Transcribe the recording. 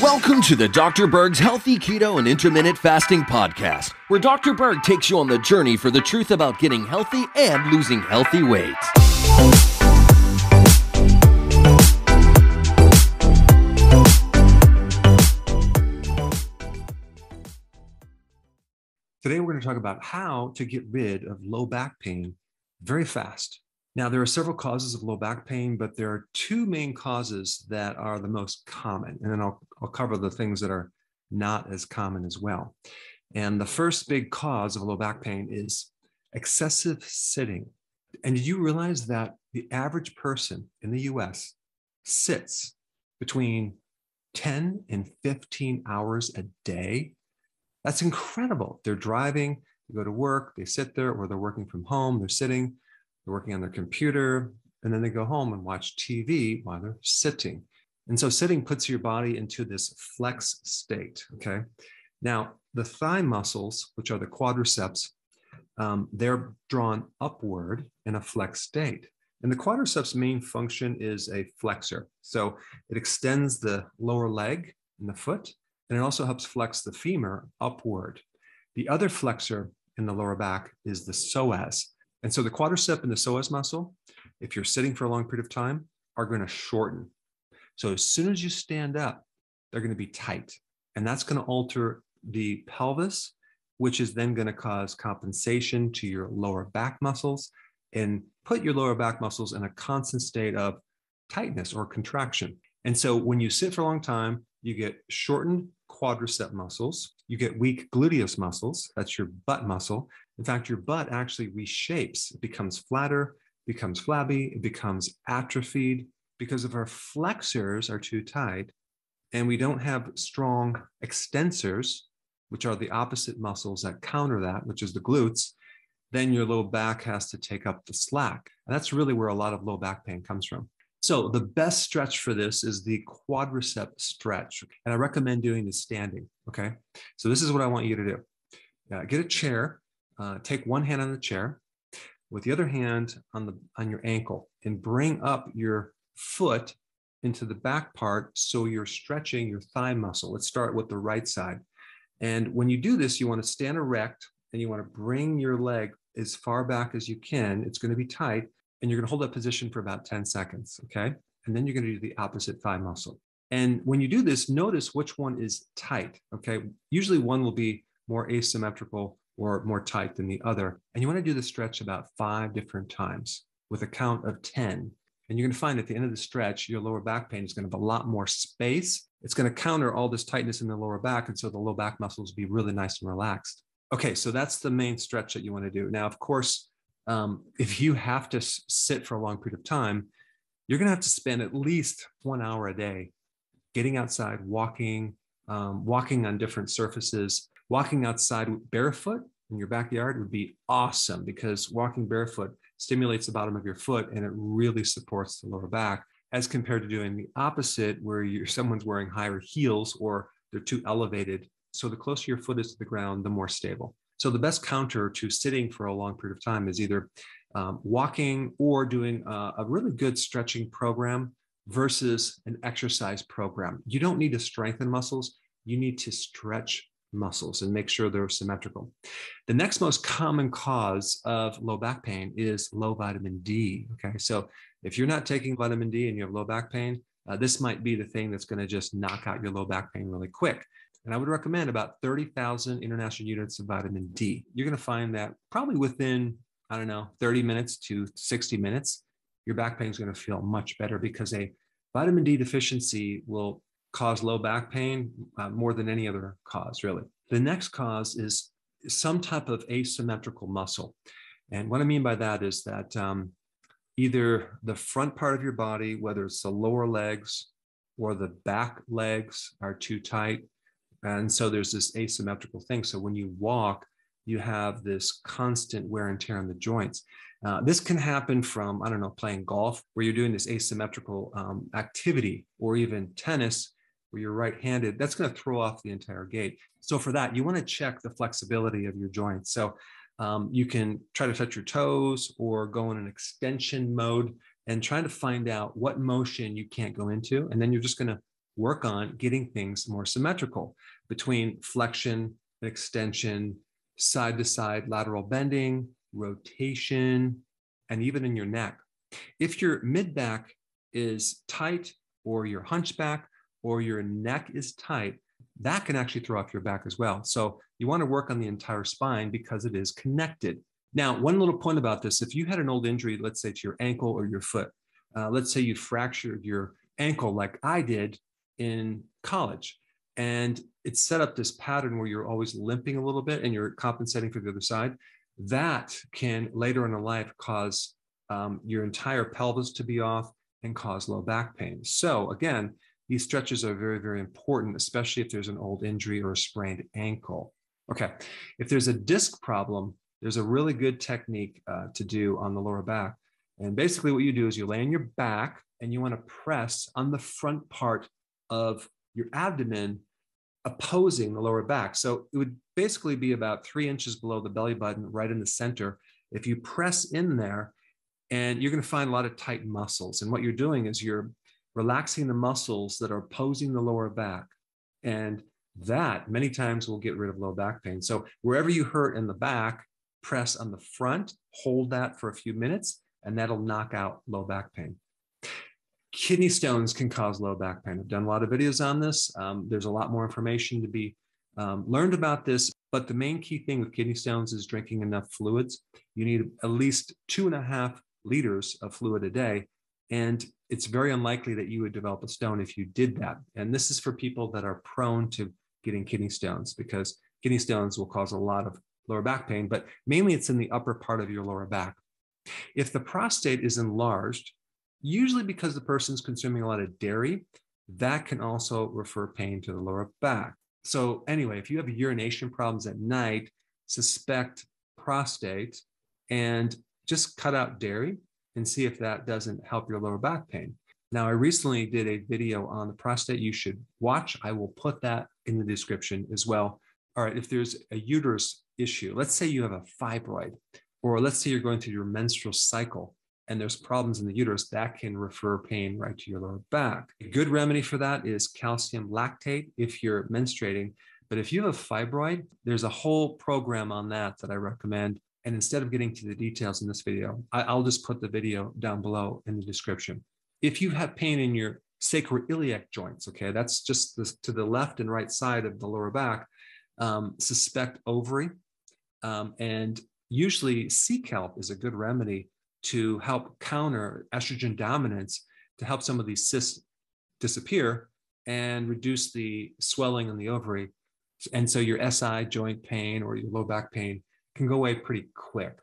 Welcome to the Dr. Berg's Healthy Keto and Intermittent Fasting Podcast, where Dr. Berg takes you on the journey for the truth about getting healthy and losing healthy weight. Today, we're going to talk about how to get rid of low back pain very fast. Now, there are several causes of low back pain, but there are two main causes that are the most common. And then I'll, I'll cover the things that are not as common as well. And the first big cause of low back pain is excessive sitting. And did you realize that the average person in the US sits between 10 and 15 hours a day? That's incredible. They're driving, they go to work, they sit there, or they're working from home, they're sitting, they're working on their computer, and then they go home and watch TV while they're sitting. And so sitting puts your body into this flex state. Okay. Now, the thigh muscles, which are the quadriceps, um, they're drawn upward in a flex state. And the quadriceps' main function is a flexor. So it extends the lower leg and the foot and it also helps flex the femur upward. The other flexor in the lower back is the psoas. And so the quadricep and the psoas muscle, if you're sitting for a long period of time, are going to shorten. So as soon as you stand up, they're going to be tight. And that's going to alter the pelvis, which is then going to cause compensation to your lower back muscles and put your lower back muscles in a constant state of tightness or contraction. And so when you sit for a long time, you get shortened quadricep muscles. You get weak gluteus muscles. That's your butt muscle. In fact, your butt actually reshapes. It becomes flatter, becomes flabby, it becomes atrophied because of our flexors are too tight and we don't have strong extensors, which are the opposite muscles that counter that, which is the glutes, then your low back has to take up the slack. And that's really where a lot of low back pain comes from. So the best stretch for this is the quadricep stretch. And I recommend doing the standing. Okay. So this is what I want you to do. Uh, get a chair, uh, take one hand on the chair with the other hand on the on your ankle and bring up your foot into the back part so you're stretching your thigh muscle. Let's start with the right side. And when you do this, you want to stand erect and you want to bring your leg as far back as you can. It's going to be tight and you're going to hold that position for about 10 seconds. Okay. And then you're going to do the opposite thigh muscle. And when you do this, notice which one is tight. Okay. Usually one will be more asymmetrical or more tight than the other. And you want to do the stretch about five different times with a count of 10. And you're going to find at the end of the stretch, your lower back pain is going to have a lot more space. It's going to counter all this tightness in the lower back. And so the low back muscles will be really nice and relaxed. Okay, so that's the main stretch that you want to do. Now, of course, um, if you have to sit for a long period of time, you're going to have to spend at least one hour a day getting outside, walking, um, walking on different surfaces. Walking outside barefoot in your backyard would be awesome because walking barefoot stimulates the bottom of your foot and it really supports the lower back as compared to doing the opposite where you're someone's wearing higher heels or they're too elevated. So the closer your foot is to the ground, the more stable. So the best counter to sitting for a long period of time is either um, walking or doing a, a really good stretching program versus an exercise program. You don't need to strengthen muscles. You need to stretch muscles and make sure they're symmetrical. The next most common cause of low back pain is low vitamin D. Okay, so if you're not taking vitamin D and you have low back pain, uh, this might be the thing that's going to just knock out your low back pain really quick. And I would recommend about 30,000 international units of vitamin D. You're going to find that probably within, I don't know, 30 minutes to 60 minutes, your back pain is going to feel much better because a vitamin D deficiency will cause low back pain uh, more than any other cause, really. The next cause is some type of asymmetrical muscle. And what I mean by that is that um, either the front part of your body, whether it's the lower legs or the back legs, are too tight, and so there's this asymmetrical thing. So when you walk, you have this constant wear and tear on the joints. Uh, this can happen from, I don't know, playing golf, where you're doing this asymmetrical um, activity, or even tennis, where you're right handed. That's going to throw off the entire gait. So for that, you want to check the flexibility of your joints. So um, you can try to touch your toes or go in an extension mode and trying to find out what motion you can't go into. And then you're just going to work on getting things more symmetrical between flexion, and extension, side to side lateral bending, rotation, and even in your neck. If your mid back is tight, or your hunchback, or your neck is tight, that can actually throw off your back as well. So you want to work on the entire spine because it is connected. Now, one little point about this if you had an old injury, let's say to your ankle or your foot, uh, let's say you fractured your ankle like I did in college, and it set up this pattern where you're always limping a little bit and you're compensating for the other side, that can later in life cause um, your entire pelvis to be off and cause low back pain. So, again, these stretches are very, very important, especially if there's an old injury or a sprained ankle. Okay, if there's a disc problem, there's a really good technique uh, to do on the lower back. And basically, what you do is you lay on your back and you want to press on the front part of your abdomen opposing the lower back. So it would basically be about three inches below the belly button, right in the center. If you press in there, and you're going to find a lot of tight muscles. And what you're doing is you're relaxing the muscles that are opposing the lower back. And that many times will get rid of low back pain. So wherever you hurt in the back, press on the front, hold that for a few minutes, and that'll knock out low back pain. Kidney stones can cause low back pain. I've done a lot of videos on this. Um, there's a lot more information to be um, learned about this, but the main key thing with kidney stones is drinking enough fluids. You need at least two and a half liters of fluid a day. And it's very unlikely that you would develop a stone if you did that. And this is for people that are prone to getting kidney stones because kidney stones will cause a lot of lower back pain, but mainly it's in the upper part of your lower back. If the prostate is enlarged, usually because the person's consuming a lot of dairy, that can also refer pain to the lower back. So, anyway, if you have urination problems at night, suspect prostate and just cut out dairy and see if that doesn't help your lower back pain. Now, I recently did a video on the prostate you should watch. I will put that in the description as well. All right, if there's a uterus issue, let's say you have a fibroid, or let's say you're going through your menstrual cycle and there's problems in the uterus, that can refer pain right to your lower back. A good remedy for that is calcium lactate if you're menstruating. But if you have a fibroid, there's a whole program on that that I recommend. And instead of getting to the details in this video, I'll just put the video down below in the description. If you have pain in your sacroiliac joints, okay, that's just to the left and right side of the lower back, um, suspect ovary. Um, and usually sea kelp is a good remedy to help counter estrogen dominance, to help some of these cysts disappear and reduce the swelling in the ovary. And so your SI joint pain or your low back pain can go away pretty quick.